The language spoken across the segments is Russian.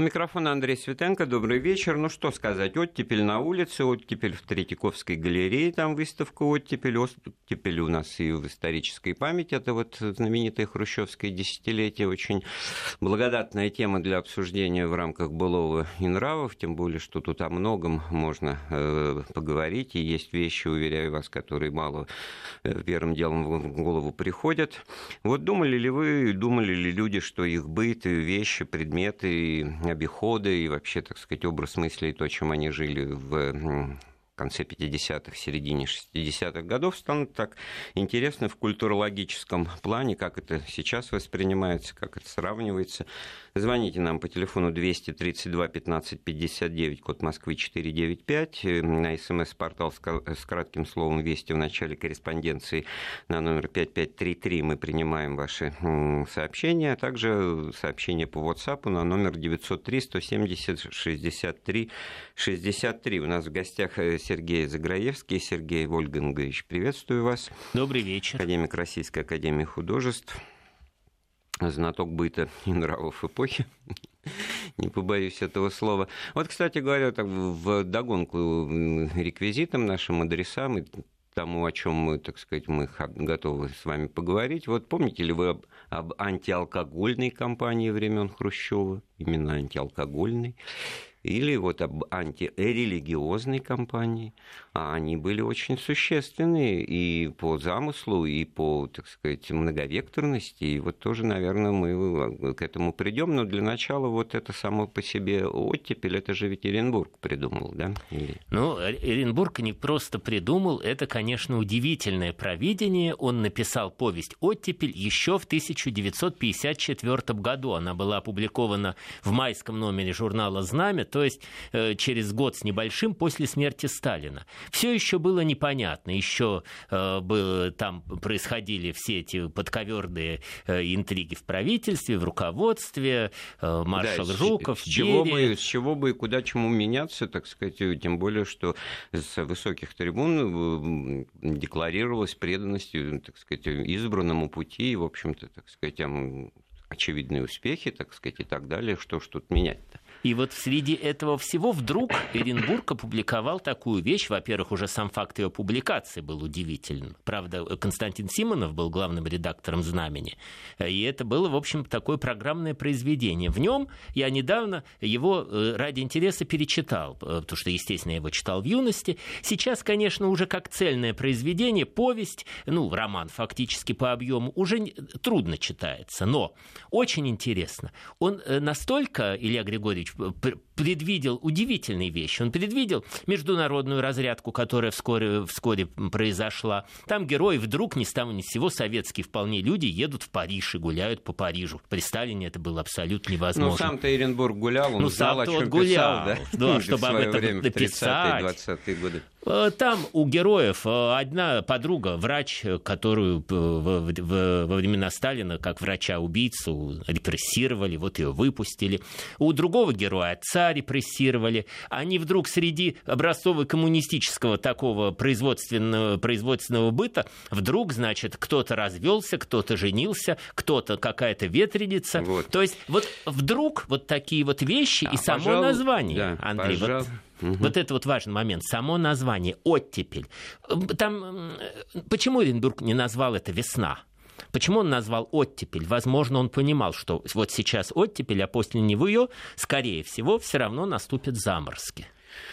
У микрофона Андрей Светенко. Добрый вечер. Ну что сказать, оттепель на улице, оттепель в Третьяковской галерее, там выставка оттепель, оттепель у нас и в исторической памяти. Это вот знаменитое хрущевское десятилетие, очень благодатная тема для обсуждения в рамках былого и нравов, тем более, что тут о многом можно э, поговорить, и есть вещи, уверяю вас, которые мало э, первым делом в голову приходят. Вот думали ли вы, думали ли люди, что их быт, вещи, предметы обиходы и вообще, так сказать, образ мысли и то, чем они жили в конце 50-х, середине 60-х годов станут так интересны в культурологическом плане, как это сейчас воспринимается, как это сравнивается Звоните нам по телефону 232 15 59, код Москвы 495, э, на смс-портал с кратким словом «Вести» в начале корреспонденции на номер 5533 мы принимаем ваши сообщения, а также сообщения по WhatsApp на номер 903 170 63 63. У нас в гостях э, Сергей Заграевский. Сергей Вольгангович, приветствую вас. Добрый вечер. Академик Российской Академии Художеств знаток быта и нравов эпохи. Не побоюсь этого слова. Вот, кстати говоря, так, в догонку реквизитам, нашим адресам и тому, о чем мы, так сказать, мы готовы с вами поговорить. Вот помните ли вы об, об антиалкогольной кампании времен Хрущева? Именно антиалкогольной или вот об антирелигиозной кампании, а они были очень существенные и по замыслу, и по, так сказать, многовекторности. И вот тоже, наверное, мы к этому придем. Но для начала вот это само по себе оттепель, это же ведь Оренбург придумал, да? Или... Ну, Оренбург не просто придумал, это, конечно, удивительное провидение. Он написал повесть «Оттепель» еще в 1954 году. Она была опубликована в майском номере журнала «Знамя», то есть э, через год с небольшим после смерти Сталина. Все еще было непонятно, еще э, было, там происходили все эти подковерные э, интриги в правительстве, в руководстве, маршал да, Жуков, с, чего бы, с чего бы и куда чему меняться, так сказать, тем более, что с высоких трибун декларировалась преданность, так сказать, избранному пути, и, в общем-то, так сказать, очевидные успехи, так сказать, и так далее, что ж тут менять-то? И вот среди этого всего вдруг Эренбург опубликовал такую вещь. Во-первых, уже сам факт ее публикации был удивительным. Правда, Константин Симонов был главным редактором «Знамени». И это было, в общем, такое программное произведение. В нем я недавно его э, ради интереса перечитал, э, потому что, естественно, я его читал в юности. Сейчас, конечно, уже как цельное произведение, повесть, ну, роман фактически по объему, уже трудно читается. Но очень интересно. Он э, настолько, Илья Григорьевич, предвидел удивительные вещи. Он предвидел международную разрядку, которая вскоре, вскоре произошла. Там герои вдруг ни с того ни с сего советские вполне люди едут в Париж и гуляют по Парижу. При Сталине это было абсолютно невозможно. Ну, сам-то Еренбург гулял, он ну, знал, о чем гулял, писал, да? да чтобы об этом написать. 30-е, 20-е годы. Э, там у героев э, одна подруга, врач, которую во времена Сталина как врача-убийцу репрессировали, вот ее выпустили. У другого героя отца репрессировали. Они вдруг среди образцово-коммунистического такого производственного, производственного быта вдруг, значит, кто-то развелся, кто-то женился, кто-то какая-то ветреница. Вот. То есть вот вдруг вот такие вот вещи а, и само пожалуй, название, да, Андрей. Вот, Угу. Вот это вот важный момент. Само название «оттепель». Там, почему Оренбург не назвал это «весна»? Почему он назвал оттепель? Возможно, он понимал, что вот сейчас оттепель, а после него ее, скорее всего, все равно наступят заморозки.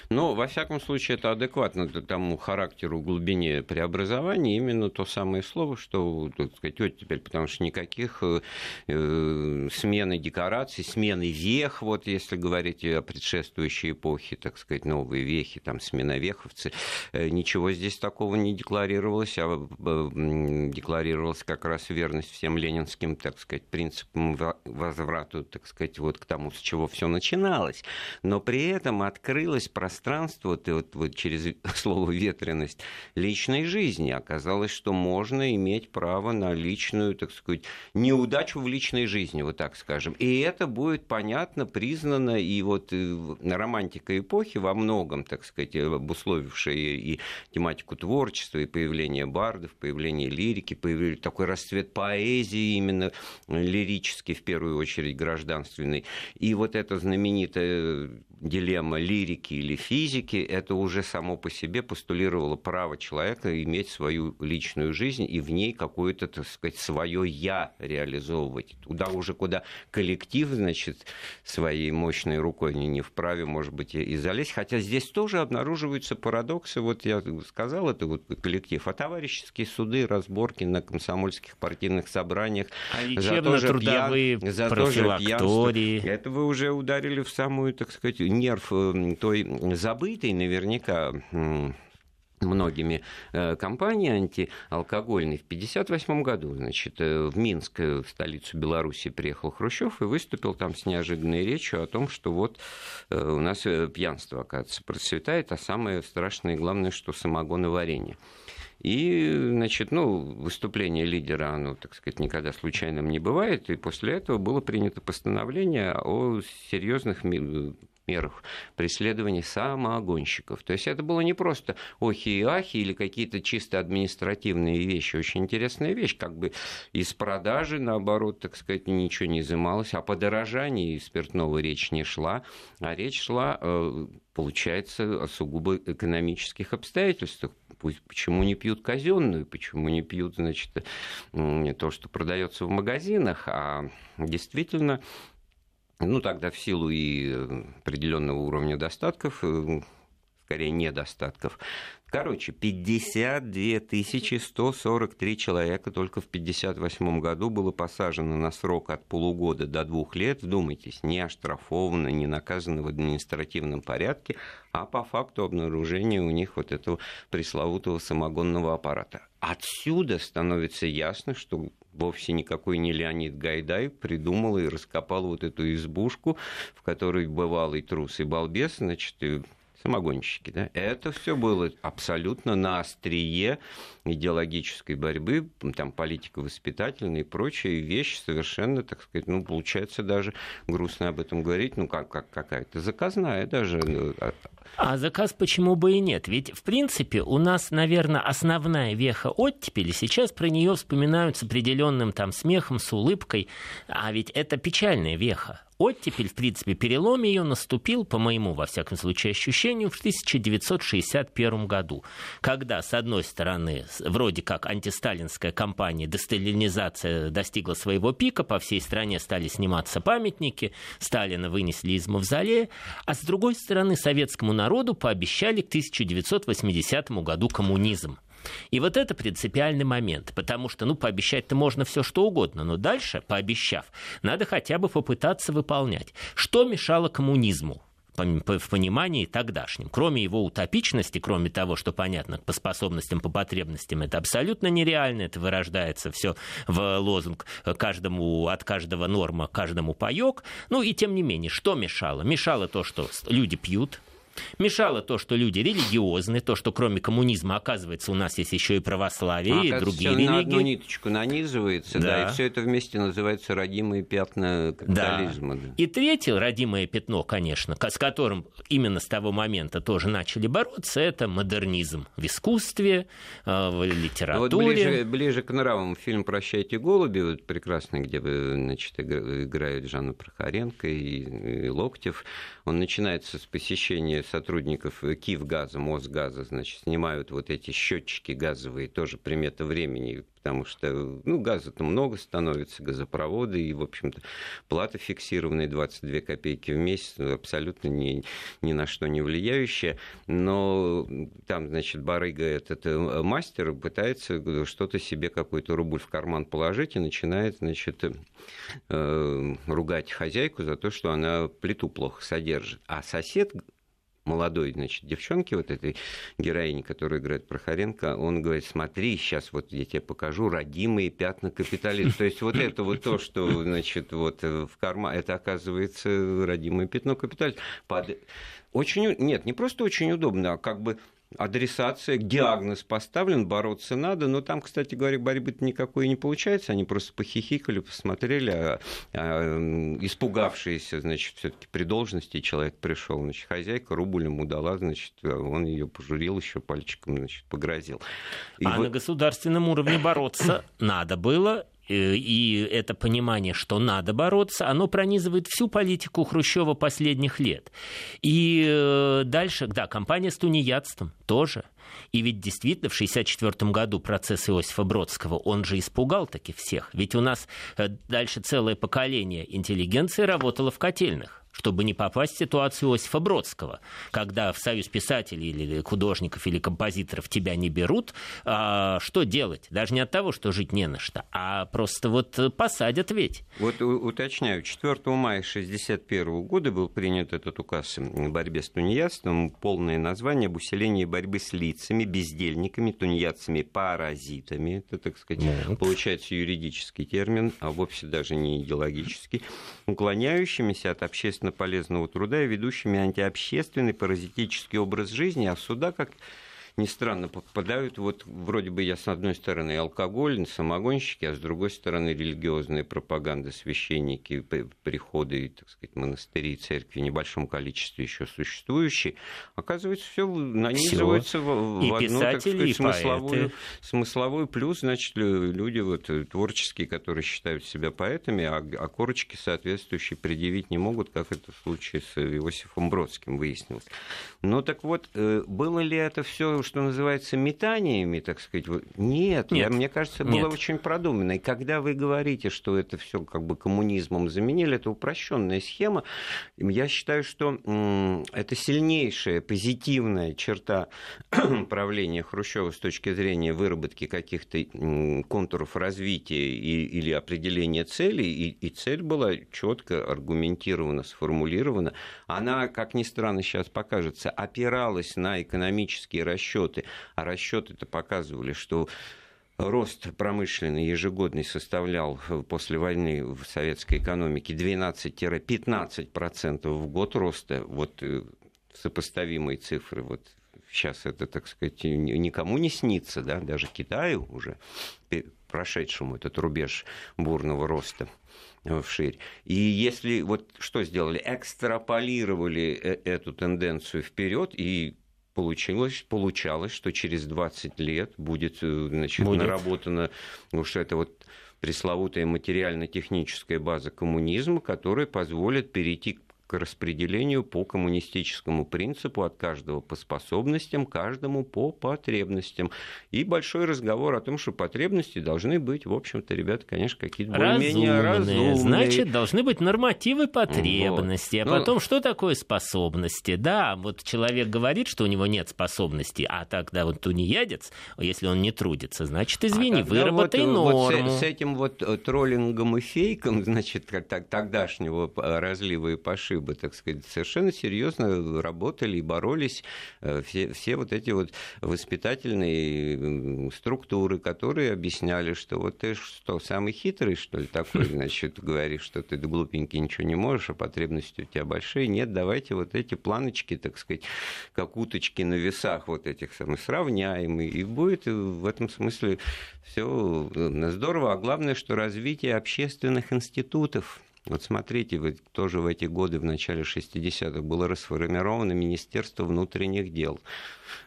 Но, во всяком случае, это адекватно тому характеру, глубине преобразования именно то самое слово, что, так сказать, вот теперь, потому что никаких э, э, смены декораций, смены вех, вот если говорить о предшествующей эпохе, так сказать, новые вехи, там, смена веховцы, э, ничего здесь такого не декларировалось, а э, декларировалась как раз верность всем ленинским, так сказать, принципам возврату, так сказать, вот к тому, с чего все начиналось. Но при этом открылась ветреность пространства, вот, вот, вот через слово ветреность личной жизни. Оказалось, что можно иметь право на личную, так сказать, неудачу в личной жизни, вот так скажем. И это будет понятно, признано, и вот э, романтика эпохи во многом, так сказать, обусловившая и тематику творчества, и появление бардов, появление лирики, появился такой расцвет поэзии именно лирический, в первую очередь гражданственный. И вот это знаменитая дилемма лирики или физики, это уже само по себе постулировало право человека иметь свою личную жизнь и в ней какое-то, так сказать, свое «я» реализовывать. Туда уже, куда коллектив, значит, своей мощной рукой не, не вправе, может быть, и залезть. Хотя здесь тоже обнаруживаются парадоксы. Вот я сказал, это вот коллектив. А товарищеские суды, разборки на комсомольских партийных собраниях. А за то же трудовые пьян, за то же пьянство. Это вы уже ударили в самую, так сказать, нерв э, той забытой наверняка многими э, компаний антиалкогольной. В 1958 году, значит, э, в Минск, в столицу Беларуси, приехал Хрущев и выступил там с неожиданной речью о том, что вот у нас пьянство, оказывается, процветает, а самое страшное и главное, что самогоноварение. И, значит, ну, выступление лидера, оно, так сказать, никогда случайным не бывает. И после этого было принято постановление о серьезных мерах преследования самоогонщиков. То есть это было не просто охи и ахи или какие-то чисто административные вещи. Очень интересная вещь, как бы из продажи, наоборот, так сказать, ничего не изымалось, о подорожании спиртного речь не шла, а речь шла, э, получается, о сугубо экономических обстоятельствах почему не пьют казенную, почему не пьют, значит, то, что продается в магазинах, а действительно ну, тогда в силу и определенного уровня достатков, э, скорее недостатков, Короче, 52 143 человека только в 1958 году было посажено на срок от полугода до двух лет. Вдумайтесь, не оштрафовано, не наказано в административном порядке, а по факту обнаружения у них вот этого пресловутого самогонного аппарата. Отсюда становится ясно, что вовсе никакой не Леонид Гайдай придумал и раскопал вот эту избушку, в которой бывалый трус и балбес, значит, самогонщики. Да? Это все было абсолютно на острие идеологической борьбы, там политика воспитательная и прочие вещи совершенно, так сказать, ну, получается даже грустно об этом говорить, ну, как, как какая-то заказная даже. Ну, а, а заказ почему бы и нет? Ведь, в принципе, у нас, наверное, основная веха оттепели, сейчас про нее вспоминают с определенным там смехом, с улыбкой, а ведь это печальная веха оттепель, в принципе, перелом ее наступил, по моему, во всяком случае, ощущению, в 1961 году, когда, с одной стороны, вроде как антисталинская кампания, десталинизация достигла своего пика, по всей стране стали сниматься памятники, Сталина вынесли из мавзолея, а с другой стороны, советскому народу пообещали к 1980 году коммунизм. И вот это принципиальный момент, потому что, ну, пообещать-то можно все что угодно, но дальше, пообещав, надо хотя бы попытаться выполнять. Что мешало коммунизму? в понимании тогдашнем. Кроме его утопичности, кроме того, что понятно по способностям, по потребностям, это абсолютно нереально, это вырождается все в лозунг каждому, от каждого норма, каждому паек. Ну и тем не менее, что мешало? Мешало то, что люди пьют, Мешало то, что люди религиозны, то, что кроме коммунизма, оказывается, у нас есть еще и православие, ну, и другие религии. на одну ниточку нанизывается, да. да, и все это вместе называется родимые пятна капитализма. Да. Да. И третье родимое пятно, конечно, с которым именно с того момента тоже начали бороться, это модернизм в искусстве, э, в литературе. Вот ближе, ближе к нравам фильм «Прощайте, голуби», вот прекрасный, где значит, играют Жанна Прохоренко и, и Локтев, он начинается с посещения сотрудников Киевгаза, Мосгаза, значит, снимают вот эти счетчики газовые, тоже примета времени, потому что ну, газа-то много становится, газопроводы, и, в общем-то, плата фиксированная 22 копейки в месяц, абсолютно ни, ни на что не влияющая, но там, значит, барыга этот э, мастер пытается что-то себе, какой-то рубль в карман положить и начинает, значит, э, ругать хозяйку за то, что она плиту плохо содержит. А сосед молодой, значит, девчонке, вот этой героине, которая играет Прохоренко, он говорит, смотри, сейчас вот я тебе покажу родимые пятна капитализма. То есть вот это вот то, что, значит, вот в карма, это оказывается родимое пятно капитализма. Очень, нет, не просто очень удобно, а как бы адресация, диагноз поставлен, бороться надо. Но там, кстати говоря, борьбы никакой не получается. Они просто похихикали, посмотрели, а, а, испугавшиеся, значит, все таки при должности человек пришел, значит, хозяйка рубль ему дала, значит, он ее пожурил еще пальчиком, значит, погрозил. И а вот... на государственном уровне бороться надо было, и это понимание, что надо бороться, оно пронизывает всю политику Хрущева последних лет. И э, дальше, да, компания с тунеядством тоже. И ведь действительно в 1964 году процесс Иосифа Бродского, он же испугал таки всех. Ведь у нас э, дальше целое поколение интеллигенции работало в котельных чтобы не попасть в ситуацию Иосифа Бродского, когда в Союз писателей или художников или композиторов тебя не берут, а, что делать? Даже не от того, что жить не на что, а просто вот посадят ведь. Вот уточняю, 4 мая 1961 года был принят этот указ о борьбе с тунеядством, полное название об усилении борьбы с лицами, бездельниками, тунеядцами, паразитами, это, так сказать, Нет. получается юридический термин, а вовсе даже не идеологический, уклоняющимися от общественного общественно полезного труда и ведущими антиобщественный паразитический образ жизни, а суда, как ни странно, попадают вот вроде бы я с одной стороны алкоголь, самогонщики, а с другой стороны религиозная пропаганда, священники, приходы, так сказать, монастыри, церкви в небольшом количестве еще существующие. Оказывается, все нанизывается в, в одну, так сказать, смысловую, смысловую плюс, значит, люди вот э, творческие, которые считают себя поэтами, а, а корочки соответствующие предъявить не могут, как это в случае с Иосифом Бродским выяснилось. Ну так вот, э, было ли это все что называется, метаниями, так сказать. Нет, нет. Я, мне кажется, было нет. очень продумано. И когда вы говорите, что это все как бы коммунизмом заменили, это упрощенная схема. Я считаю, что это сильнейшая позитивная черта правления Хрущева с точки зрения выработки каких-то контуров развития и, или определения целей. И, и цель была четко аргументирована, сформулирована. Она, как ни странно сейчас покажется, опиралась на экономические расчеты расчеты, а расчеты-то показывали, что рост промышленный ежегодный составлял после войны в советской экономике 12-15% в год роста, вот э, сопоставимые цифры, вот сейчас это, так сказать, никому не снится, да, даже Китаю уже, прошедшему этот рубеж бурного роста вширь. И если вот что сделали, экстраполировали э, эту тенденцию вперед и получилось, получалось, что через 20 лет будет, э, значит, будет. наработана, что это вот пресловутая материально-техническая база коммунизма, которая позволит перейти к распределению по коммунистическому принципу от каждого по способностям, каждому по потребностям. И большой разговор о том, что потребности должны быть, в общем-то, ребята, конечно, какие-то более-менее разумные. Значит, должны быть нормативы потребностей. Вот. А ну, потом, что такое способности? Да, вот человек говорит, что у него нет способностей, а тогда вот тунеядец, если он не трудится, значит, извини, а выработай вот, норму. Вот с, с этим вот э, троллингом и фейком, значит, тогдашнего разлива и пошива, бы, так сказать, совершенно серьезно работали и боролись э, все, все вот эти вот воспитательные структуры, которые объясняли, что вот ты что, самый хитрый, что ли, такой, значит, говоришь, что ты глупенький, ничего не можешь, а потребности у тебя большие. Нет, давайте вот эти планочки, так сказать, как уточки на весах вот этих самых сравняемые, и будет в этом смысле все э, здорово. А главное, что развитие общественных институтов, вот смотрите, вот тоже в эти годы, в начале 60-х, было расформировано Министерство внутренних дел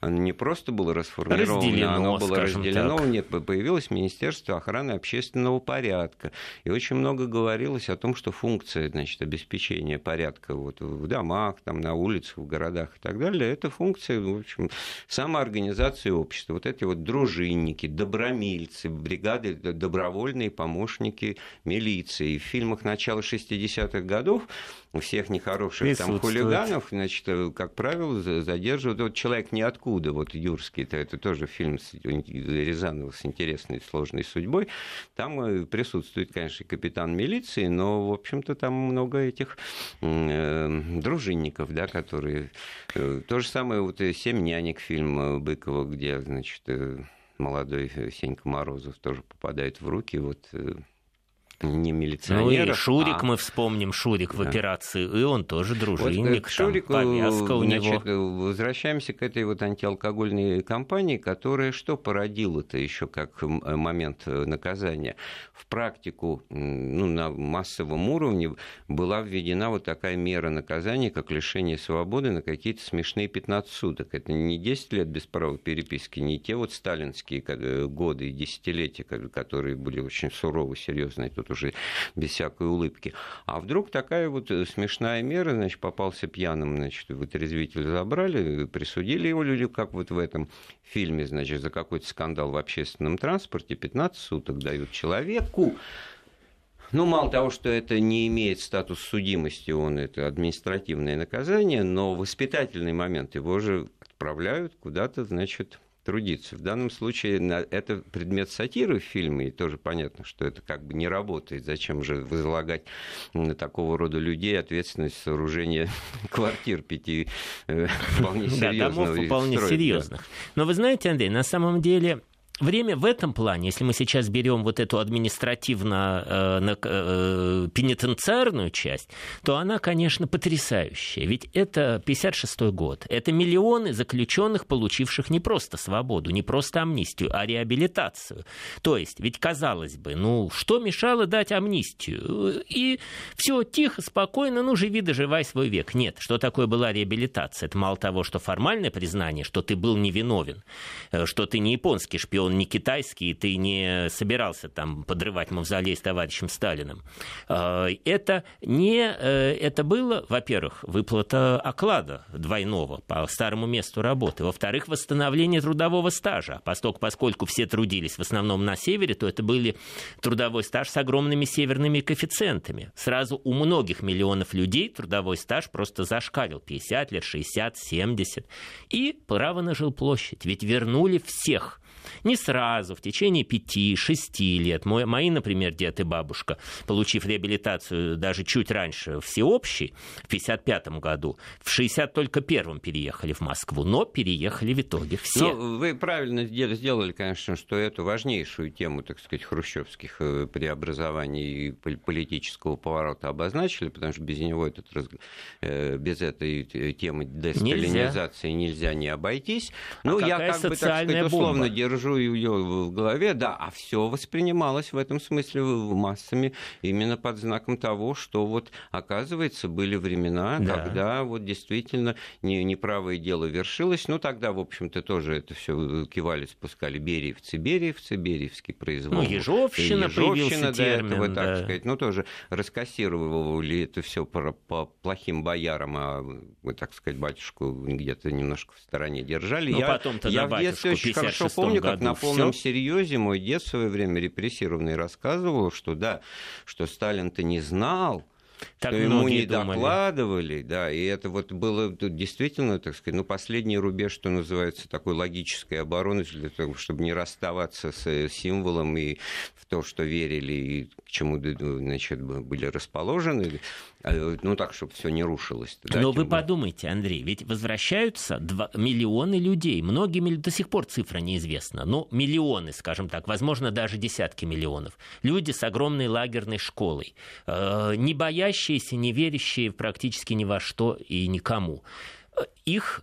оно не просто было расформировано, разделено, оно было разделено. Так. Нет, появилось Министерство охраны общественного порядка. И очень много говорилось о том, что функция значит, обеспечения порядка вот, в домах, там, на улицах, в городах и так далее, это функция, в общем, самоорганизации общества. Вот эти вот дружинники, добромильцы, бригады, добровольные помощники милиции. В фильмах начала 60-х годов всех нехороших там хулиганов, значит, э, как правило, задерживают. Вот «Человек ниоткуда», вот Юрский, это, тоже фильм с Рязанова с интересной сложной судьбой. Там э, присутствует, конечно, капитан милиции, но, в общем-то, там много этих э, дружинников, да, которые... Э, то же самое, вот «Семь нянек» фильм Быкова, где, значит, молодой Сенька Морозов тоже попадает в руки вот не милиционеров. Ну и Шурик а... мы вспомним, Шурик в операции, и он тоже дружинник, вот, к Шурику, там, повязка у значит, него. Возвращаемся к этой вот антиалкогольной кампании, которая что породила-то еще как момент наказания? В практику ну, на массовом уровне была введена вот такая мера наказания, как лишение свободы на какие-то смешные 15 суток. Это не 10 лет без права переписки, не те вот сталинские э, годы и десятилетия, которые были очень суровы, серьезные. Тут уже без всякой улыбки. А вдруг такая вот э, смешная мера, значит, попался пьяным, значит, вытрезвитель забрали, присудили его люди, как вот в этом фильме, значит, за какой-то скандал в общественном транспорте 15 суток дают человеку. Ну, мало того, что это не имеет статус судимости, он это административное наказание, но воспитательный момент его же отправляют куда-то, значит, трудиться. В данном случае это предмет сатиры в фильме, и тоже понятно, что это как бы не работает. Зачем же возлагать на такого рода людей ответственность сооружения квартир пяти э, вполне серьезных. Да, домов вполне серьезных. Но вы знаете, Андрей, на самом деле время в этом плане, если мы сейчас берем вот эту административно-пенитенциарную э, часть, то она, конечно, потрясающая. Ведь это 56 год. Это миллионы заключенных, получивших не просто свободу, не просто амнистию, а реабилитацию. То есть, ведь казалось бы, ну что мешало дать амнистию? И все тихо, спокойно, ну живи, доживай свой век. Нет, что такое была реабилитация? Это мало того, что формальное признание, что ты был невиновен, э, что ты не японский шпион, он не китайский, и ты не собирался там подрывать мавзолей с товарищем Сталиным. А, это, не, э, это было, во-первых, выплата оклада двойного по старому месту работы, во-вторых, восстановление трудового стажа. Поскольку, поскольку все трудились в основном на севере, то это были трудовой стаж с огромными северными коэффициентами. Сразу у многих миллионов людей трудовой стаж просто зашкалил. 50 лет, 60, 70. И право на жилплощадь. Ведь вернули всех не сразу, в течение пяти-шести лет. Мой, мои, например, дед и бабушка, получив реабилитацию даже чуть раньше всеобщей, в 55 году, в 60 только первым переехали в Москву, но переехали в итоге все. Ну, вы правильно сделали, конечно, что эту важнейшую тему, так сказать, хрущевских э, преобразований и политического поворота обозначили, потому что без него этот, э, без этой темы десталинизации нельзя, нельзя не обойтись. А ну, я как бы, так сказать, условно бомба? Держу ее в голове, да, а все воспринималось в этом смысле массами именно под знаком того, что вот, оказывается, были времена, да. когда вот действительно не, неправое дело вершилось. Ну, тогда, в общем-то, тоже это все кивали, спускали бериевцы, бериевцы, бериевский произвол. Ну, Ежовщина, Ежовщина до термин, этого, да. так сказать, ну, тоже раскассировали это все по, по плохим боярам, а, так сказать, батюшку где-то немножко в стороне держали. Ну, я, потом-то я в детстве очень хорошо помню, как на полном всё? серьезе мой дед в свое время репрессированный рассказывал, что да, что Сталин-то не знал, так что ему не думали. докладывали, да, и это вот было действительно, так сказать, ну, последний рубеж, что называется, такой логической обороны, для того, чтобы не расставаться с символом и в то, что верили и к чему, значит, были расположены, э, ну, так, чтобы все не рушилось. Да, Но вы более. подумайте, Андрей, ведь возвращаются 2 миллионы людей, многие, до сих пор цифра неизвестна, но миллионы, скажем так, возможно, даже десятки миллионов. Люди с огромной лагерной школой, э, не боящиеся, не верящие практически ни во что и никому. Их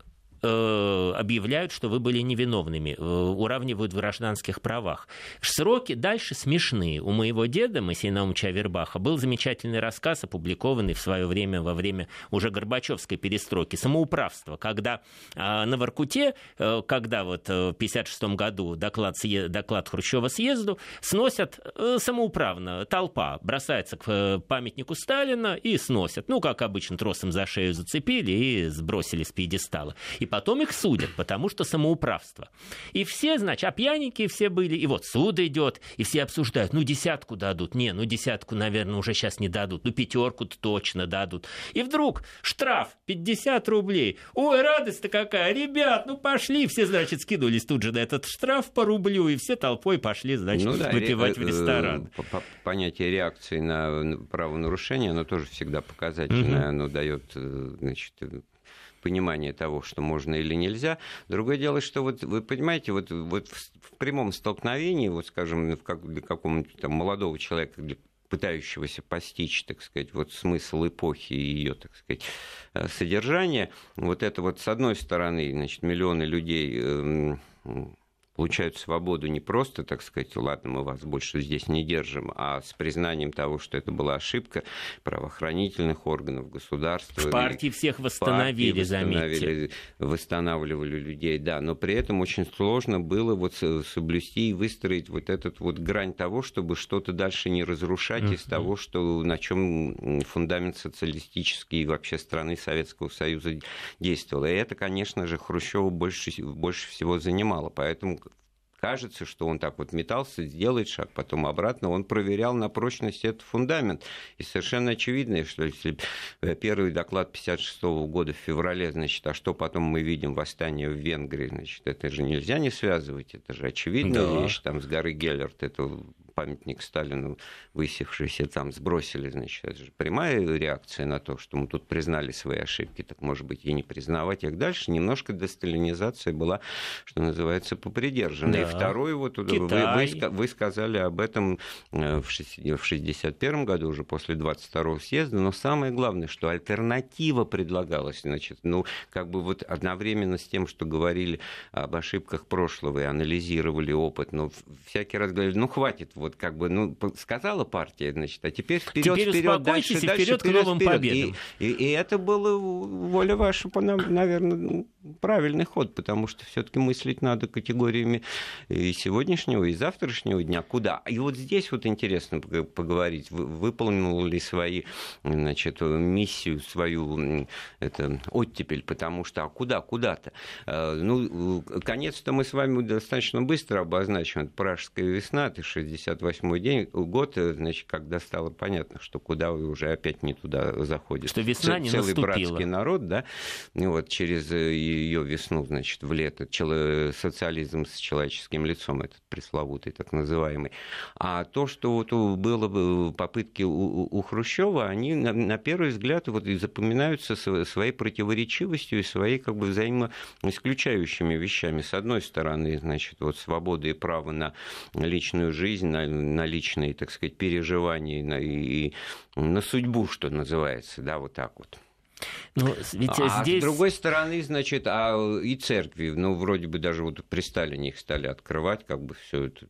объявляют, что вы были невиновными, э, уравнивают в гражданских правах. Сроки дальше смешные. У моего деда, Моисея Наумовича Авербаха, был замечательный рассказ, опубликованный в свое время, во время уже Горбачевской перестройки, «Самоуправство», когда а, на Воркуте, э, когда вот в 1956 году доклад, доклад Хрущева съезду, сносят самоуправно, толпа бросается к памятнику Сталина и сносят. Ну, как обычно, тросом за шею зацепили и сбросили с пьедестала. И потом их судят, потому что самоуправство. И все, значит, а пьяненькие все были, и вот суд идет, и все обсуждают, ну десятку дадут, не, ну десятку, наверное, уже сейчас не дадут, ну пятерку-то точно дадут. И вдруг штраф 50 рублей. Ой, радость-то какая, ребят, ну пошли, все, значит, скинулись тут же на этот штраф по рублю, и все толпой пошли, значит, ну, да, выпивать ре- в ресторан. Э, понятие реакции на правонарушение, оно тоже всегда показательное, угу. оно дает, э, значит, понимание того, что можно или нельзя. Другое дело, что вот вы понимаете, вот, вот в, в прямом столкновении, вот скажем, в как, для какого-нибудь там молодого человека, пытающегося постичь, так сказать, вот смысл эпохи и ее, так сказать, э, содержание, вот это вот с одной стороны, значит, миллионы людей эм, получают свободу не просто, так сказать, ладно, мы вас больше здесь не держим, а с признанием того, что это была ошибка правоохранительных органов, государства. В партии всех восстановили, партии заметьте. Восстанавливали людей, да, но при этом очень сложно было вот соблюсти и выстроить вот этот вот грань того, чтобы что-то дальше не разрушать uh-huh. из того, что, на чем фундамент социалистический и вообще страны Советского Союза действовал. И это, конечно же, Хрущева больше, больше всего занимало. Поэтому кажется, что он так вот метался, сделает шаг, потом обратно. Он проверял на прочность этот фундамент. И совершенно очевидно, что если э, первый доклад 1956 года в феврале, значит, а что потом мы видим восстание в Венгрии, значит, это же нельзя не связывать, это же очевидная да. вещь, там с горы Геллерт, это памятник Сталину, высевшийся там, сбросили, значит, это же прямая реакция на то, что мы тут признали свои ошибки, так, может быть, и не признавать их дальше. Немножко десталинизация была, что называется, попридержана. Да. И второй, вот вы, вы, вы сказали об этом э, в 1961 году, уже после 22-го съезда, но самое главное, что альтернатива предлагалась, значит, ну, как бы вот одновременно с тем, что говорили об ошибках прошлого и анализировали опыт, но всякий раз говорили, ну, хватит, вот вот как бы, ну, сказала партия, значит, а теперь вперед, теперь вперед, дальше, дальше, вперед, вперед к новым вперед. победам. И, и, и это было воля ваша, наверное, ну, правильный ход, потому что все-таки мыслить надо категориями и сегодняшнего, и завтрашнего дня. Куда? И вот здесь вот интересно поговорить, выполнил ли свои, значит, миссию, свою это, оттепель, потому что а куда, куда-то? Э, ну, конец-то мы с вами достаточно быстро обозначим. Это Пражская весна, это 68-й день, год, значит, когда стало понятно, что куда уже опять не туда заходит. Что весна не Целый наступила. братский народ, да, вот через ее весну, значит, в лето, социализм с человеческим лицом, этот пресловутый так называемый. А то, что вот было попытки у, у Хрущева, они на, на первый взгляд вот и запоминаются своей противоречивостью и своей как бы взаимоисключающими вещами. С одной стороны, значит, вот свобода и право на личную жизнь, на, на личные, так сказать, переживания на, и на судьбу, что называется, да, вот так вот. Ну, ведь а здесь... с другой стороны, значит, а и церкви, ну, вроде бы даже вот при Сталине их стали открывать, как бы все это.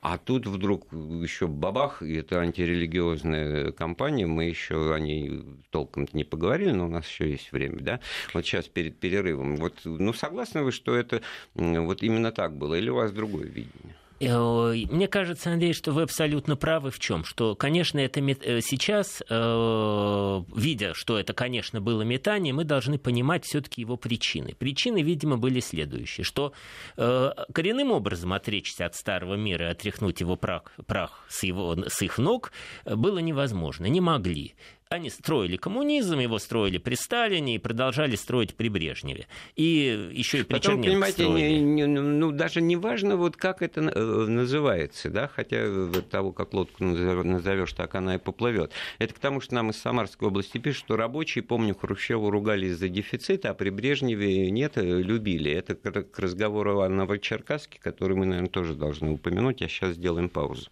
А тут вдруг еще бабах, и это антирелигиозная кампания, мы еще о ней толком не поговорили, но у нас еще есть время, да? Вот сейчас перед перерывом. Вот, ну, согласны вы, что это вот именно так было, или у вас другое видение? Э, мне кажется, Андрей, что вы абсолютно правы в чем, что, конечно, это э, сейчас, э, видя, что это, конечно, было метание, мы должны понимать все-таки его причины. Причины, видимо, были следующие, что коренным образом отречься от старого мира и отряхнуть его прах, прах с, его, с их ног было невозможно, не могли. Они строили коммунизм, его строили при Сталине и продолжали строить при Брежневе. И еще и при Потом, понимаете, не, не, ну, даже не важно, вот как это э, называется, да, хотя вот того, как лодку назовешь, так она и поплывет. Это к тому, что нам из Самарской области пишут, что рабочие, помню, Хрущеву ругали из-за дефицита, а при Брежневе нет, э, любили. Это к разговору о Новочеркасске, который мы, наверное, тоже должны упомянуть, а сейчас сделаем паузу.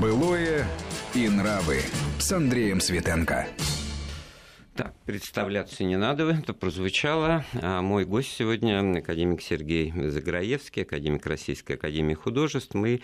Былое и нравы с Андреем Светенко. Так, представляться не надо, это прозвучало. А мой гость сегодня академик Сергей Заграевский, академик Российской Академии Художеств. Мы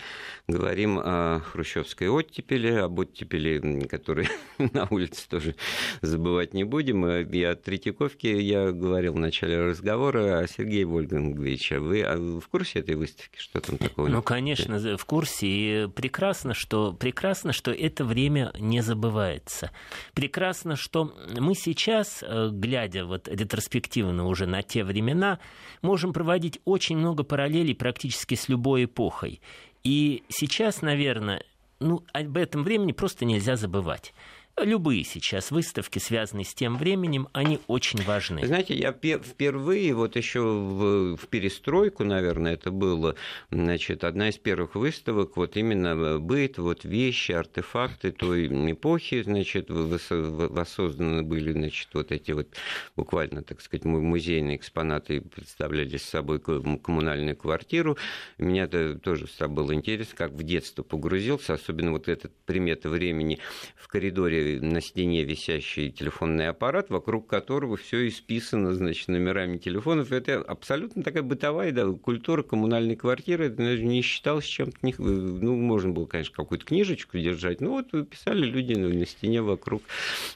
говорим о хрущевской оттепели, об оттепели, которые на улице тоже забывать не будем. И о Третьяковке я говорил в начале разговора. А Сергей Вольгангович, а вы в курсе этой выставки? Что там такого? Ну, конечно, в курсе. И прекрасно, что, прекрасно, что это время не забывается. Прекрасно, что мы сейчас, э, глядя вот ретроспективно уже на те времена, можем проводить очень много параллелей практически с любой эпохой. И сейчас, наверное, ну, об этом времени просто нельзя забывать. Любые сейчас выставки, связанные с тем временем, они очень важны. Знаете, я впервые, вот еще в, в перестройку, наверное, это было, значит, одна из первых выставок, вот именно быт, вот вещи, артефакты той эпохи, значит, воссозданы были, значит, вот эти вот буквально, так сказать, музейные экспонаты представляли собой коммунальную квартиру. Меня это тоже было интересно, как в детство погрузился, особенно вот этот примета времени в коридоре на стене висящий телефонный аппарат, вокруг которого все исписано, значит, номерами телефонов. Это абсолютно такая бытовая да, культура коммунальной квартиры. Это не считалось чем-то... Ну, можно было, конечно, какую-то книжечку держать. Ну, вот писали люди на стене вокруг.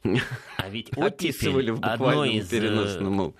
А ведь описывали в буквальном из, э, переносном.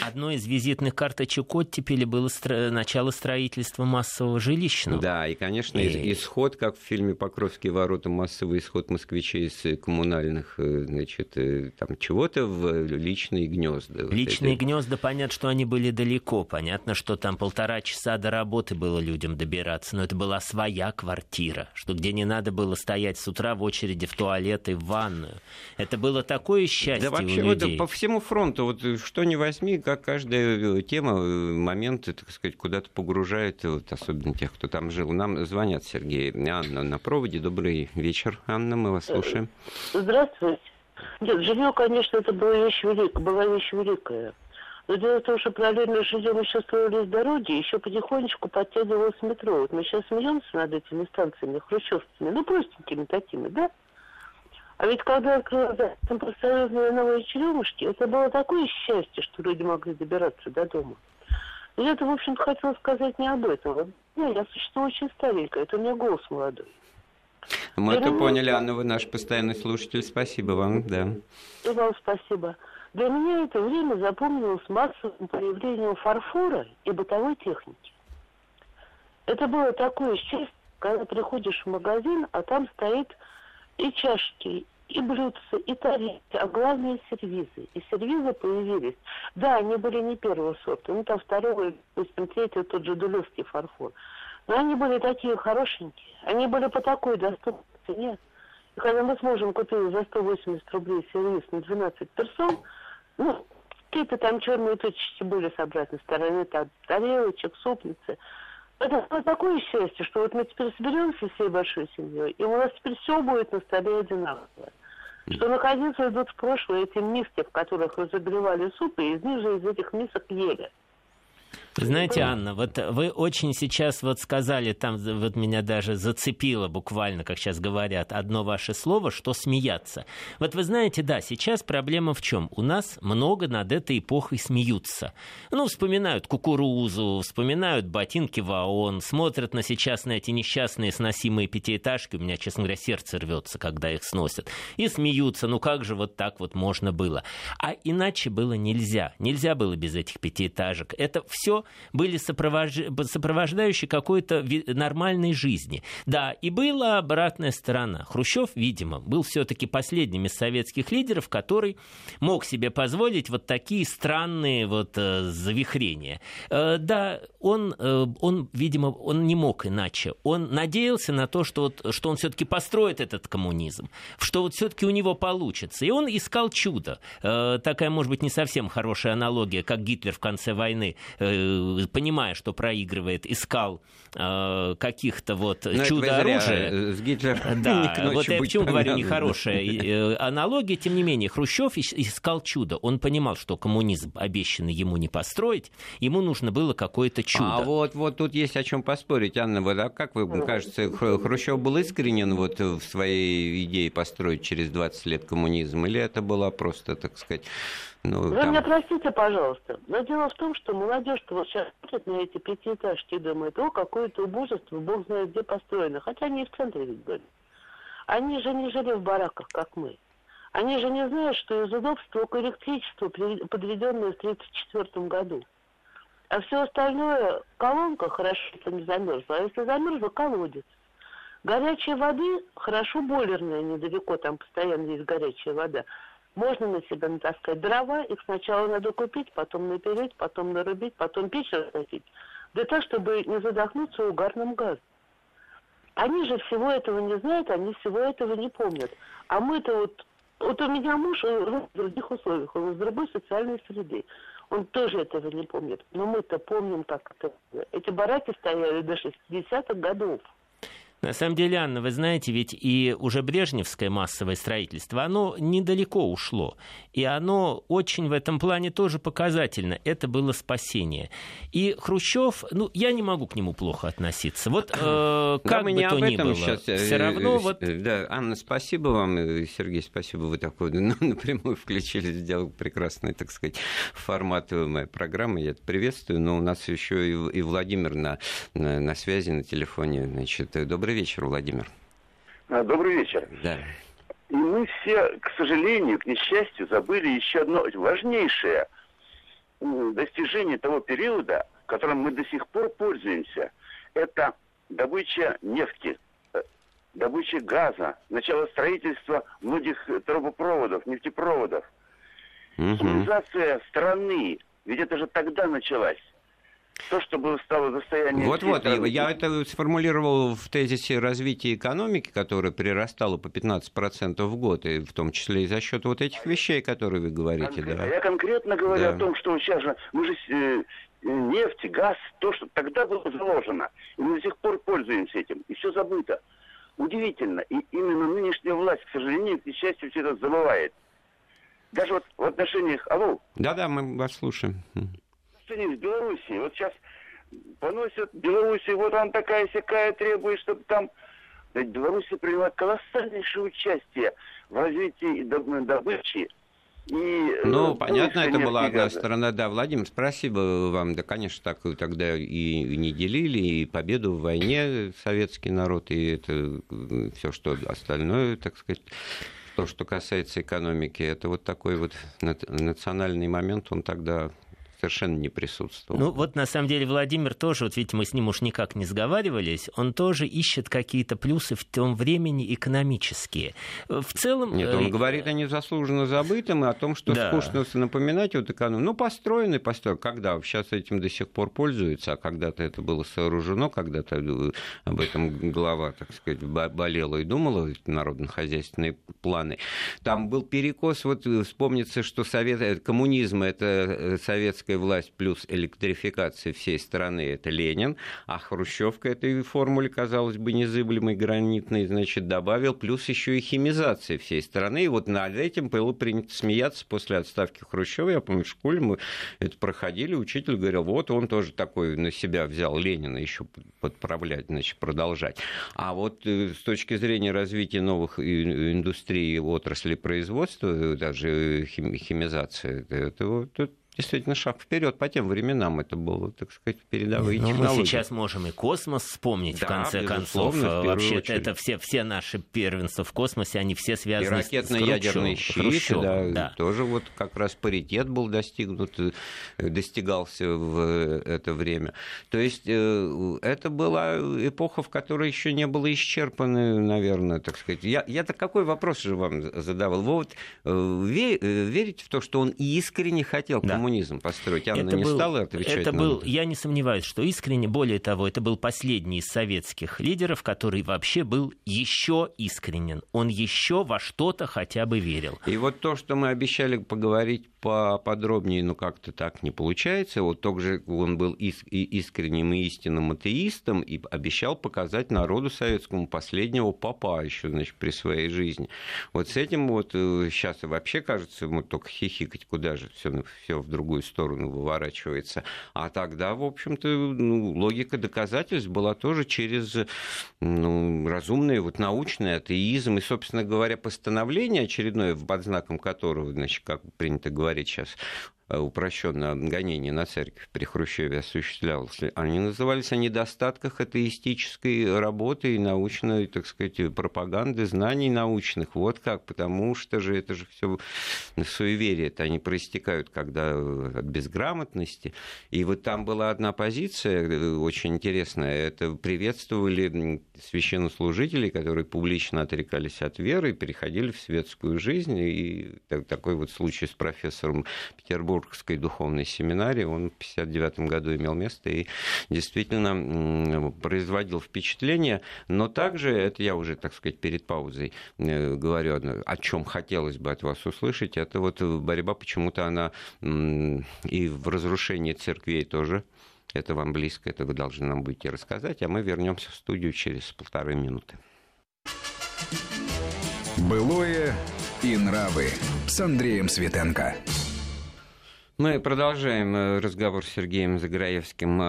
Одно из визитных карточек оттепели было стро... начало строительства массового жилищного. Да, и, конечно, и... исход, как в фильме «Покровские ворота», массовый исход москвичей из коммунальной коммунальных, э, значит, э, там чего-то в личные гнезда. Личные вот гнезда, понятно, что они были далеко. Понятно, что там полтора часа до работы было людям добираться, но это была своя квартира, что где не надо было стоять с утра в очереди в туалет и в ванную. Это было такое счастье да вообще, у людей. Вот, по всему фронту, вот что не возьми, как каждая тема, момент, так сказать, куда-то погружает, вот, особенно тех, кто там жил. Нам звонят, Сергей. Анна на проводе. Добрый вечер, Анна, мы вас слушаем. Здравствуйте. Нет, жилье, конечно, это была вещь великая, была вещь великая. Но дело в том, что параллельно с жильем еще строились дороги, еще потихонечку подтягивалось метро. Вот мы сейчас смеемся над этими станциями, хрущевскими, ну, простенькими такими, да? А ведь когда открылась там профсоюзные новые черемушки, это было такое счастье, что люди могли добираться до дома. И это, в общем-то, хотела сказать не об этом. Не, я существо очень старенькое, это у меня голос молодой. Мы это поняли, Анна, вы наш постоянный слушатель. Спасибо вам, да. И вам спасибо. Для меня это время запомнилось массовым появлением фарфора и бытовой техники. Это было такое счастье, когда приходишь в магазин, а там стоит и чашки, и блюдца, и тарелки, а главное сервизы. И сервизы появились. Да, они были не первого сорта, ну там второго, допустим, третьего, тот же дулевский фарфор. Но они были такие хорошенькие. Они были по такой доступной цене. И когда мы сможем купить за 180 рублей сервис на 12 персон, ну, какие-то там черные точечки были с обратной стороны, там тарелочек, супницы. Это было такое счастье, что вот мы теперь соберемся всей большой семьей, и у нас теперь все будет на столе одинаково. Что находиться идут в прошлое эти миски, в которых разогревали суп, и из них же из этих мисок ели. Знаете, Анна, вот вы очень сейчас вот сказали, там вот меня даже зацепило буквально, как сейчас говорят, одно ваше слово, что смеяться. Вот вы знаете, да, сейчас проблема в чем? У нас много над этой эпохой смеются. Ну, вспоминают кукурузу, вспоминают ботинки Ваон, смотрят на сейчас на эти несчастные сносимые пятиэтажки, у меня, честно говоря, сердце рвется, когда их сносят, и смеются, ну как же вот так вот можно было? А иначе было нельзя, нельзя было без этих пятиэтажек. Это все были сопровож... сопровождающие какой-то нормальной жизни. Да, и была обратная сторона. Хрущев, видимо, был все-таки последним из советских лидеров, который мог себе позволить вот такие странные вот э, завихрения. Э, да, он, э, он, видимо, он не мог иначе. Он надеялся на то, что, вот, что он все-таки построит этот коммунизм, что вот все-таки у него получится. И он искал чудо. Э, такая, может быть, не совсем хорошая аналогия, как Гитлер в конце войны э, понимая, что проигрывает, искал э, каких-то вот Но чудо-оружия. Э, с Гитлером да, вот я почему говорю нехорошая э, аналогия. Тем не менее, Хрущев искал чудо. Он понимал, что коммунизм обещанный ему не построить, ему нужно было какое-то чудо. А вот, вот тут есть о чем поспорить, Анна. Вот, а как вы, кажется, Хрущев был искренен вот в своей идее построить через 20 лет коммунизм, или это была просто, так сказать, ну, Вы там... меня простите, пожалуйста, но дело в том, что молодежь-то вот сейчас смотрит на эти пятиэтажки и думает, о, какое-то убожество, бог знает где построено. Хотя они и в центре ведь были. Они же не жили в бараках, как мы. Они же не знают, что из удобств только электричество, подведенное в 1934 году. А все остальное, колонка хорошо, если не замерзла, а если замерзла, колодец. Горячей воды, хорошо бойлерная недалеко, там постоянно есть горячая вода. Можно на себя натаскать дрова, их сначала надо купить, потом напереть, потом нарубить, потом печь разносить. Для того, чтобы не задохнуться угарным газом. Они же всего этого не знают, они всего этого не помнят. А мы-то вот... Вот у меня муж в других условиях, он из другой социальной среды. Он тоже этого не помнит. Но мы-то помним, как это... Эти бараки стояли до 60-х годов. На самом деле, Анна, вы знаете, ведь и уже брежневское массовое строительство, оно недалеко ушло. И оно очень в этом плане тоже показательно. Это было спасение. И Хрущев, ну, я не могу к нему плохо относиться. Вот э, как да, бы не то ни было, сейчас, э, все равно... Вот... Да, Анна, спасибо вам. Сергей, спасибо, вы такой ну, напрямую включили, сделал прекрасный, так сказать, формат моей программы. Я это приветствую. Но у нас еще и, и Владимир на, на, на связи, на телефоне. Значит, добрый Добрый вечер, Владимир. А, добрый вечер. Да. И мы все, к сожалению, к несчастью, забыли еще одно важнейшее достижение того периода, которым мы до сих пор пользуемся. Это добыча нефти, э, добыча газа, начало строительства многих трубопроводов, нефтепроводов, угу. Химизация страны. Ведь это же тогда началась то, что было стало достоянием... Вот-вот, я это сформулировал в тезисе развития экономики, которая прирастала по 15% в год, и в том числе и за счет вот этих вещей, которые вы говорите. Конкрет... Да. Я конкретно говорю да. о том, что сейчас же мы же э, нефть, газ, то, что тогда было заложено, и мы до сих пор пользуемся этим, и все забыто. Удивительно. И именно нынешняя власть, к сожалению, к несчастью, все это забывает. Даже вот в отношениях... Алло. Да-да, мы вас слушаем отношении с Белоруссией. Вот сейчас поносят Белоруссию, вот она такая всякая требует, чтобы там... Ведь Белоруссия приняла колоссальнейшее участие в развитии добычи и, э, ну, понятно, это была одна сторона. Да, Владимир, спасибо вам. Да, конечно, так тогда и не делили, и победу в войне советский народ, и это э, все, что остальное, так сказать, то, что касается экономики, это вот такой вот национальный момент, он тогда совершенно не присутствовал. Ну вот на самом деле Владимир тоже, вот видите, мы с ним уж никак не сговаривались, он тоже ищет какие-то плюсы в том времени экономические. В целом... Нет, он э... говорит о незаслуженно забытом и о том, что да. скучно напоминать вот экономику. Ну, построены, построены. Когда? Сейчас этим до сих пор пользуются, а когда-то это было сооружено, когда-то э, об этом глава, так сказать, болела и думала, народно-хозяйственные планы. Там был перекос, вот э, вспомнится, что совет, коммунизм это советская советская власть плюс электрификация всей страны – это Ленин, а Хрущев к этой формуле, казалось бы, незыблемой, гранитной, значит, добавил плюс еще и химизация всей страны. И вот над этим было принято смеяться после отставки Хрущева. Я помню, в школе мы это проходили, учитель говорил, вот он тоже такой на себя взял Ленина еще подправлять, значит, продолжать. А вот э, с точки зрения развития новых индустрий, отрасли производства, э, даже химизация, это, это действительно шаг вперед по тем временам это было, так сказать, передовые Но технологии. Мы сейчас можем и космос вспомнить, да, в конце концов. Вообще это все, все наши первенства в космосе, они все связаны и ракетно-ядерные щиты, Хрущев, да, да. тоже вот как раз паритет был достигнут, э, достигался в это время. То есть э, это была эпоха, в которой еще не было исчерпаны, наверное, так сказать. Я, я-то какой вопрос же вам задавал? Вы вот э, верите в то, что он искренне хотел да коммунизм построить. Анна это не был, стала отвечать это был, это. Я не сомневаюсь, что искренне, более того, это был последний из советских лидеров, который вообще был еще искренен. Он еще во что-то хотя бы верил. И вот то, что мы обещали поговорить поподробнее, но как-то так не получается. Вот также он был искренним и истинным атеистом и обещал показать народу советскому последнего папа еще, значит, при своей жизни. Вот с этим вот сейчас э, вообще кажется, ему только хихикать, куда же все, все в другую сторону выворачивается. А тогда, в общем-то, ну, логика доказательств была тоже через ну, разумный вот научный атеизм и, собственно говоря, постановление очередное, под знаком которого, значит, как принято говорить сейчас, упрощенно гонение на церковь при Хрущеве осуществлялось, они назывались о недостатках атеистической работы и научной, так сказать, пропаганды, знаний научных. Вот как, потому что же это же все суеверие, это они проистекают когда от безграмотности. И вот там была одна позиция э, очень интересная, это приветствовали священнослужителей, которые публично отрекались от веры переходили в светскую жизнь. И такой вот случай с профессором Петербургской духовной семинарии, он в 1959 году имел место и действительно производил впечатление. Но также, это я уже, так сказать, перед паузой э, говорю, о чем хотелось бы от вас услышать, это вот борьба почему-то она и в разрушении церквей тоже это вам близко, это вы должны нам будете рассказать, а мы вернемся в студию через полторы минуты. Былое и нравы с Андреем Светенко. Мы продолжаем э, разговор с Сергеем Заграевским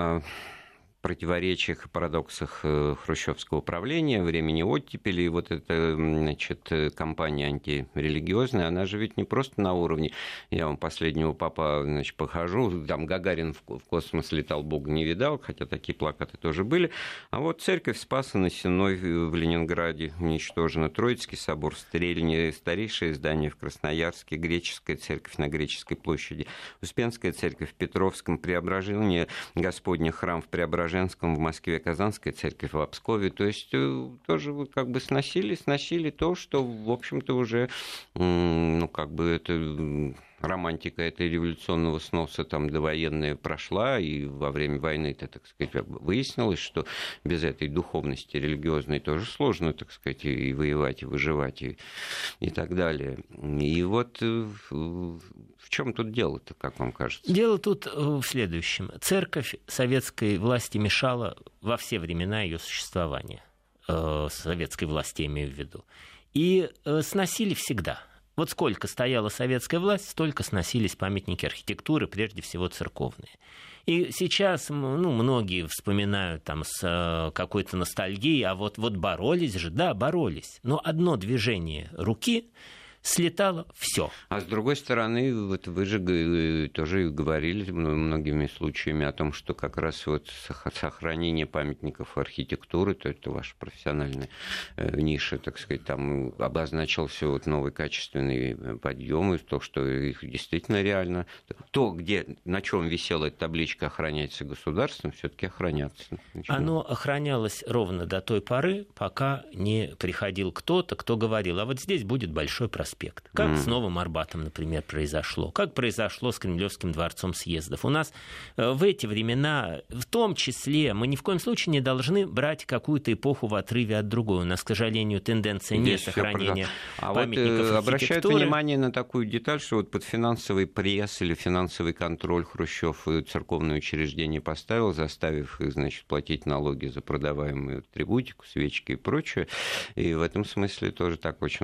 противоречиях и парадоксах э, хрущевского правления, времени оттепели. И вот эта значит, кампания антирелигиозная, она же ведь не просто на уровне, я вам последнего папа значит, похожу, там Гагарин в космос летал, Бог не видал, хотя такие плакаты тоже были. А вот церковь Спаса на Сеной в Ленинграде уничтожена, Троицкий собор, Стрельни, старейшее здание в Красноярске, греческая церковь на Греческой площади, Успенская церковь в Петровском, Преображение Господня храм в Преображении, Преображенском, в Москве Казанская церковь в Обскове. То есть э, тоже как бы сносили, сносили то, что, в общем-то, уже, ну, как бы это романтика этой революционного сноса там довоенная прошла, и во время войны это, так сказать, выяснилось, что без этой духовности религиозной тоже сложно, так сказать, и воевать, и выживать, и, и так далее. И вот э, в чем тут дело-то, как вам кажется? Дело тут в следующем. Церковь советской власти мешала во все времена ее существования. Э, советской власти, имею в виду. И э, сносили всегда – вот сколько стояла советская власть, столько сносились памятники архитектуры, прежде всего церковные. И сейчас ну, многие вспоминают там с э, какой-то ностальгией, а вот, вот боролись же, да, боролись. Но одно движение руки слетало все. А с другой стороны, вот вы же э, тоже говорили многими случаями о том, что как раз вот сохранение памятников архитектуры, то это ваша профессиональная э, ниша, так сказать, там обозначился вот новый качественный э, подъем, и то, что их действительно реально, то, где, на чем висела эта табличка охраняется государством, все-таки охраняться. Начинает. Оно охранялось ровно до той поры, пока не приходил кто-то, кто говорил, а вот здесь будет большой проспект проспект. Как mm. с Новым Арбатом, например, произошло. Как произошло с Кремлевским дворцом съездов. У нас э, в эти времена, в том числе, мы ни в коем случае не должны брать какую-то эпоху в отрыве от другой. У нас, к сожалению, тенденция не сохранения а памятников вот, э, обращают внимание на такую деталь, что вот под финансовый пресс или финансовый контроль Хрущев церковное учреждение поставил, заставив их, значит, платить налоги за продаваемую атрибутику, свечки и прочее. И в этом смысле тоже так очень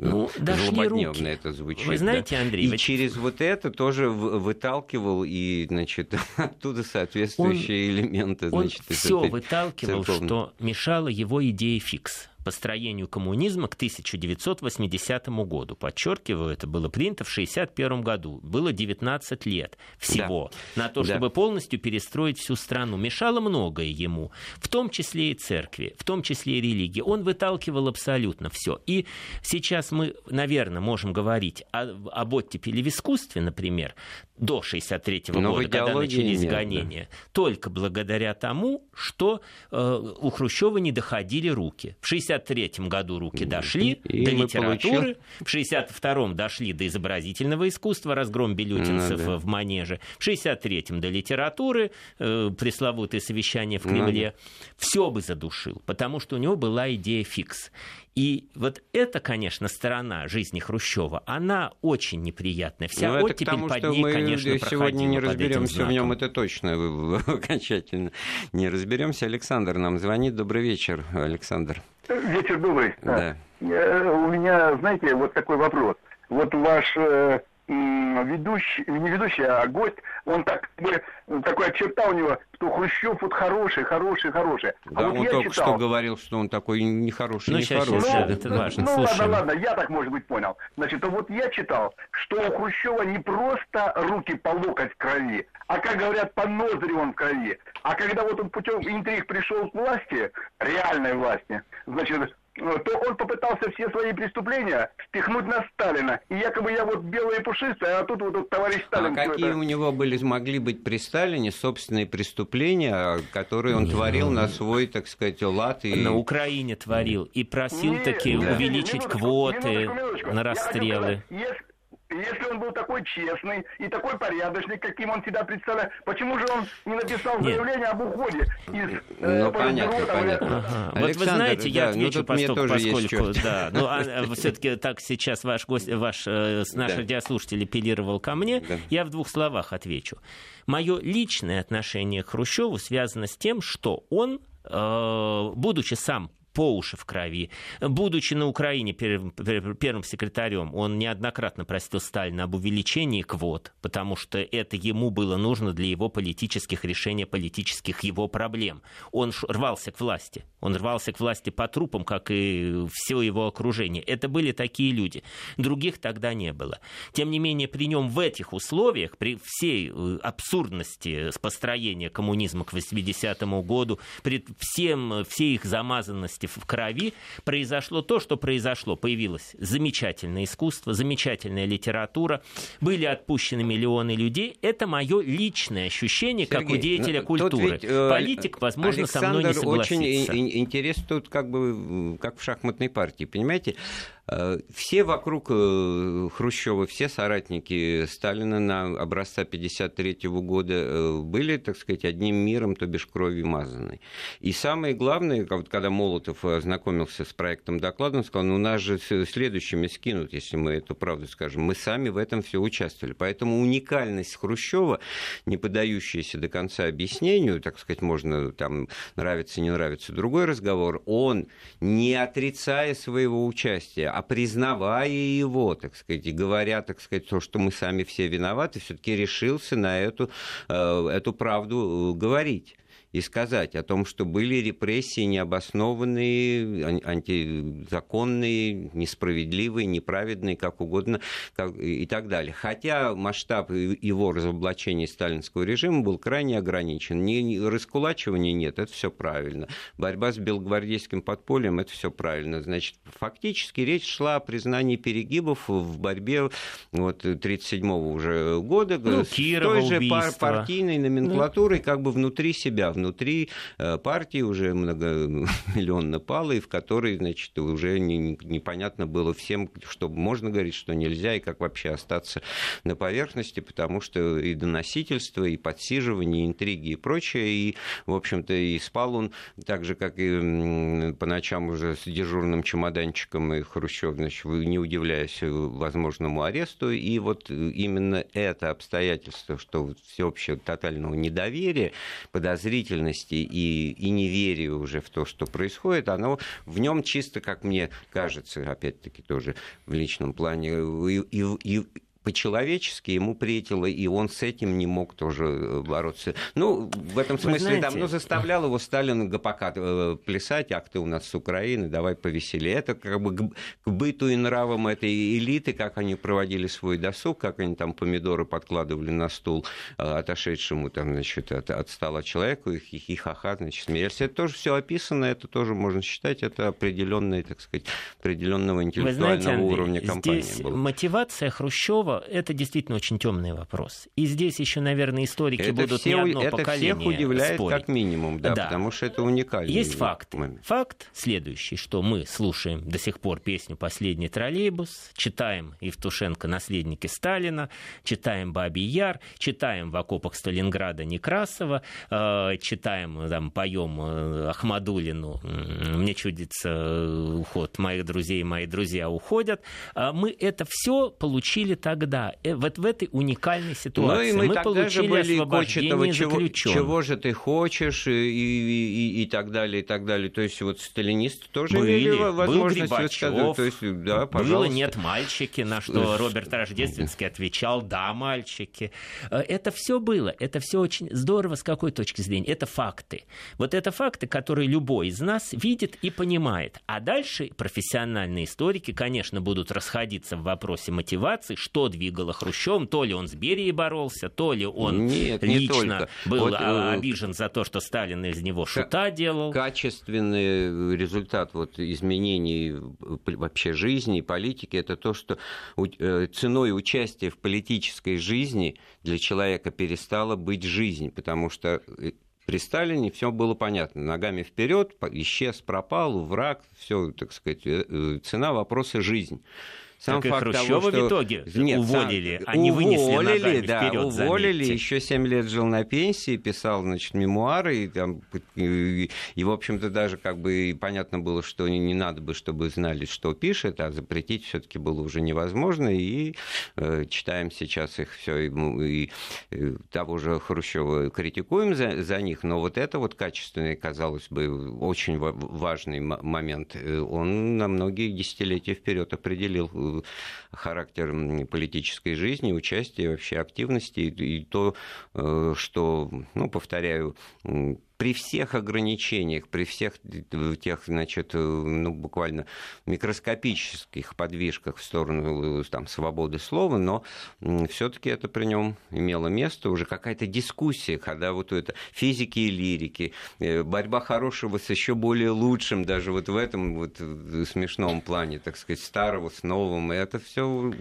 э, ну, злободневно это звучит. Вы знаете, да. Андрей... И вы... через вот это тоже выталкивал и, значит, оттуда соответствующие он, элементы. Значит, он все выталкивал, церковной... что мешало его идее фикс построению коммунизма к 1980 году. Подчеркиваю, это было принято в 1961 году. Было 19 лет всего да. на то, чтобы да. полностью перестроить всю страну. Мешало многое ему, в том числе и церкви, в том числе и религии. Он выталкивал абсолютно все. И сейчас мы, наверное, можем говорить о, об оттепели в искусстве, например, до 63 -го года, когда начались нет, гонения, да. только благодаря тому, что э, у Хрущева не доходили руки. В 63 году руки дошли и до литературы, получил... в 62-м дошли до изобразительного искусства, разгром бельютинцев ну, да. в Манеже, в 63-м до литературы, э, пресловутое совещание в Кремле. Да. Все бы задушил, потому что у него была идея фикс. И вот эта, конечно, сторона жизни Хрущева, она очень неприятная. Вся ну, оттепель тому, под ней, мы конечно, сегодня не разберемся в нем, это точно окончательно не разберемся. Александр нам звонит. Добрый вечер, Александр. Вечер добрый. Да. У меня, знаете, вот такой вопрос. Вот ваш э, ведущий, не ведущий, а гость, он так, такой очертал у него, что Хрущев вот хороший, хороший, хороший. А да, а вот он только читал, что говорил, что он такой нехороший, ну, нехороший. Сейчас, ну, это важно, ну ладно, ладно, я так, может быть, понял. Значит, а вот я читал, что у Хрущева не просто руки по локоть в крови, а, как говорят, по ноздри он в крови. А когда вот он путем интриг пришел к власти, реальной власти, значит, то он попытался все свои преступления спихнуть на Сталина. И якобы я вот белый и пушистый, а тут вот, вот товарищ а Сталин... А какие это... у него были, могли быть при Сталине собственные преступления, которые он творил на свой, так сказать, лад? И... На Украине творил. И просил таки увеличить минуточку, квоты минуточку, минуточку. на расстрелы. Сказать, если он был такой честный и такой порядочный, каким он себя представляет, почему же он не написал Нет. заявление об уходе из э, ну, понятно, понятно. Ага. Вот вы знаете, я да, ну, отвечу, ну, поскольку, поскольку да, ну, а, а все-таки так сейчас ваш гость, ваш э, наш да. радиослушатель апеллировал ко мне, да. я в двух словах отвечу. Мое личное отношение к Хрущеву связано с тем, что он, э, будучи сам по уши в крови. Будучи на Украине первым, первым секретарем, он неоднократно просил Сталина об увеличении квот, потому что это ему было нужно для его политических решений, политических его проблем. Он рвался к власти. Он рвался к власти по трупам, как и все его окружение. Это были такие люди. Других тогда не было. Тем не менее, при нем в этих условиях, при всей э, абсурдности построения коммунизма к 80-му году, при всем, всей их замазанности власти в крови, произошло то, что произошло. Появилось замечательное искусство, замечательная литература, были отпущены миллионы людей. Это мое личное ощущение, Сергей, как у деятеля ну, культуры. Ведь, э, Политик, возможно, Александр со мной не согласится. очень интерес тут как бы как в шахматной партии, понимаете? Э, все вокруг э, Хрущева, все соратники Сталина на образца 1953 года э, были, так сказать, одним миром, то бишь кровью мазанной. И самое главное, когда Молотов ознакомился с проектом доклада, он сказал, ну нас же следующими скинут, если мы эту правду скажем. Мы сами в этом все участвовали. Поэтому уникальность Хрущева, не поддающаяся до конца объяснению, так сказать, можно там нравится, не нравится, другой разговор, он, не отрицая своего участия, а признавая его, так сказать, и говоря, так сказать, то, что мы сами все виноваты, все-таки решился на эту, э, эту правду э, говорить и сказать о том, что были репрессии необоснованные, антизаконные, несправедливые, неправедные, как угодно как, и так далее. Хотя масштаб его разоблачения сталинского режима был крайне ограничен. Ни, ни раскулачивания нет, это все правильно. Борьба с белогвардейским подпольем, это все правильно. Значит, фактически речь шла о признании перегибов в борьбе вот 1937 уже года ну, с Кирова той же пар партийной номенклатурой ну. как бы внутри себя, внутри э, партии уже многомиллионно палой, в которой, значит, уже непонятно было всем, что можно говорить, что нельзя, и как вообще остаться на поверхности, потому что и доносительство, и подсиживание, и интриги и прочее, и, в общем-то, и спал он так же, как и по ночам уже с дежурным чемоданчиком, и Хрущев, значит, не удивляясь возможному аресту, и вот именно это обстоятельство, что всеобщего тотального недоверия, подозрительности, деятельности и, и неверию уже в то, что происходит, оно в нем чисто, как мне кажется, опять-таки тоже в личном плане, и, и, и по-человечески ему претило, и он с этим не мог тоже э, бороться. Ну, в этом смысле, знаете... да, ну, заставлял его Сталин ГПК э, плясать, ах ты у нас с Украины, давай повеселее. Это как бы к, быту и нравам этой элиты, как они проводили свой досуг, как они там помидоры подкладывали на стул э, отошедшему там, значит, от, от стола человеку, и хихихаха, значит, смеялись. Это тоже все описано, это тоже можно считать, это определенное, так сказать, определенного интеллектуального знаете, Андрей, уровня компании. Здесь было. мотивация Хрущева это действительно очень темный вопрос. И здесь еще, наверное, историки это будут все, не одно это поколение всех удивляет спорить. как минимум, да, да, потому что это уникально. Есть факт. Факт следующий, что мы слушаем до сих пор песню «Последний троллейбус», читаем Евтушенко «Наследники Сталина», читаем «Бабий Яр», читаем в окопах Сталинграда Некрасова, э, читаем, там, поем э, Ахмадулину «Мне чудится э, уход моих друзей, мои друзья уходят». Мы это все получили так тогда, э, вот в этой уникальной ситуации, ну, и мы, мы получили же были освобождение чего, чего же ты хочешь, и, и, и так далее, и так далее. То есть вот сталинисты тоже были, имели возможность был. То есть, да, пожалуйста. Было «нет, мальчики», на что Роберт Рождественский отвечал «да, мальчики». Э, это все было, это все очень здорово с какой точки зрения? Это факты. Вот это факты, которые любой из нас видит и понимает. А дальше профессиональные историки, конечно, будут расходиться в вопросе мотивации, что двигало Хрущевым, то ли он с Берией боролся, то ли он Нет, лично был вот, э, обижен за то, что Сталин из него шута делал. Качественный результат вот изменений вообще жизни и политики это то, что э, ценой участия в политической жизни для человека перестала быть жизнь, потому что э, при Сталине все было понятно. Ногами вперед, исчез, пропал, враг, все, так сказать, цена вопроса жизнь. Сам так факт Хрущева того, что... в итоге Нет, уволили, сам... они вынесли уволили, да, вперед, уволили, заметьте. еще 7 лет жил на пенсии, писал, значит, мемуары, и, там, и, и в общем-то, даже как бы понятно было, что не, не надо бы, чтобы знали, что пишет, а запретить все-таки было уже невозможно, и э, читаем сейчас их все, и, и, и того же Хрущева критикуем за, за них, но вот это вот качественный, казалось бы, очень важный момент, э, он на многие десятилетия вперед определил характер политической жизни, участия, вообще активности, и то, э, что, ну, повторяю, при всех ограничениях, при всех тех, значит, ну, буквально микроскопических подвижках в сторону там, свободы слова, но все-таки это при нем имело место, уже какая-то дискуссия, когда вот это физики и лирики, э, борьба хорошего с еще более лучшим, даже вот в этом вот смешном плане, так сказать, старого с новым, это все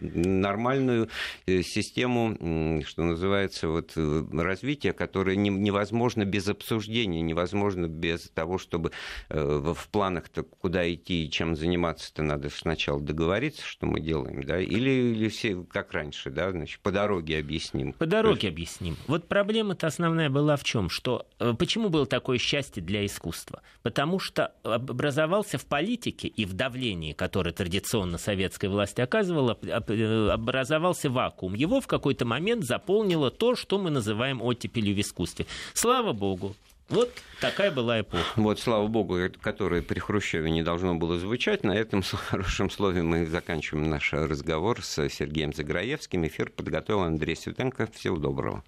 нормальную э, систему, что называется, вот э, развития, которое невозможно без обсуждения невозможно без того, чтобы э, в планах-то куда идти и чем заниматься-то надо сначала договориться, что мы делаем, да, или, или все как раньше, да, значит, по дороге объясним. По дороге есть... объясним. Вот проблема-то основная была в чем, что э, почему было такое счастье для искусства? Потому что образовался в политике и в давлении, которое традиционно советская власть оказывала, э, образовался вакуум. Его в какой-то момент заполнило то, что мы называем оттепелью в искусстве. Слава богу, вот такая была эпоха. Вот, слава богу, которое при Хрущеве не должно было звучать. На этом хорошем слове мы заканчиваем наш разговор с Сергеем Заграевским. Эфир подготовил Андрей Светенко. Всего доброго.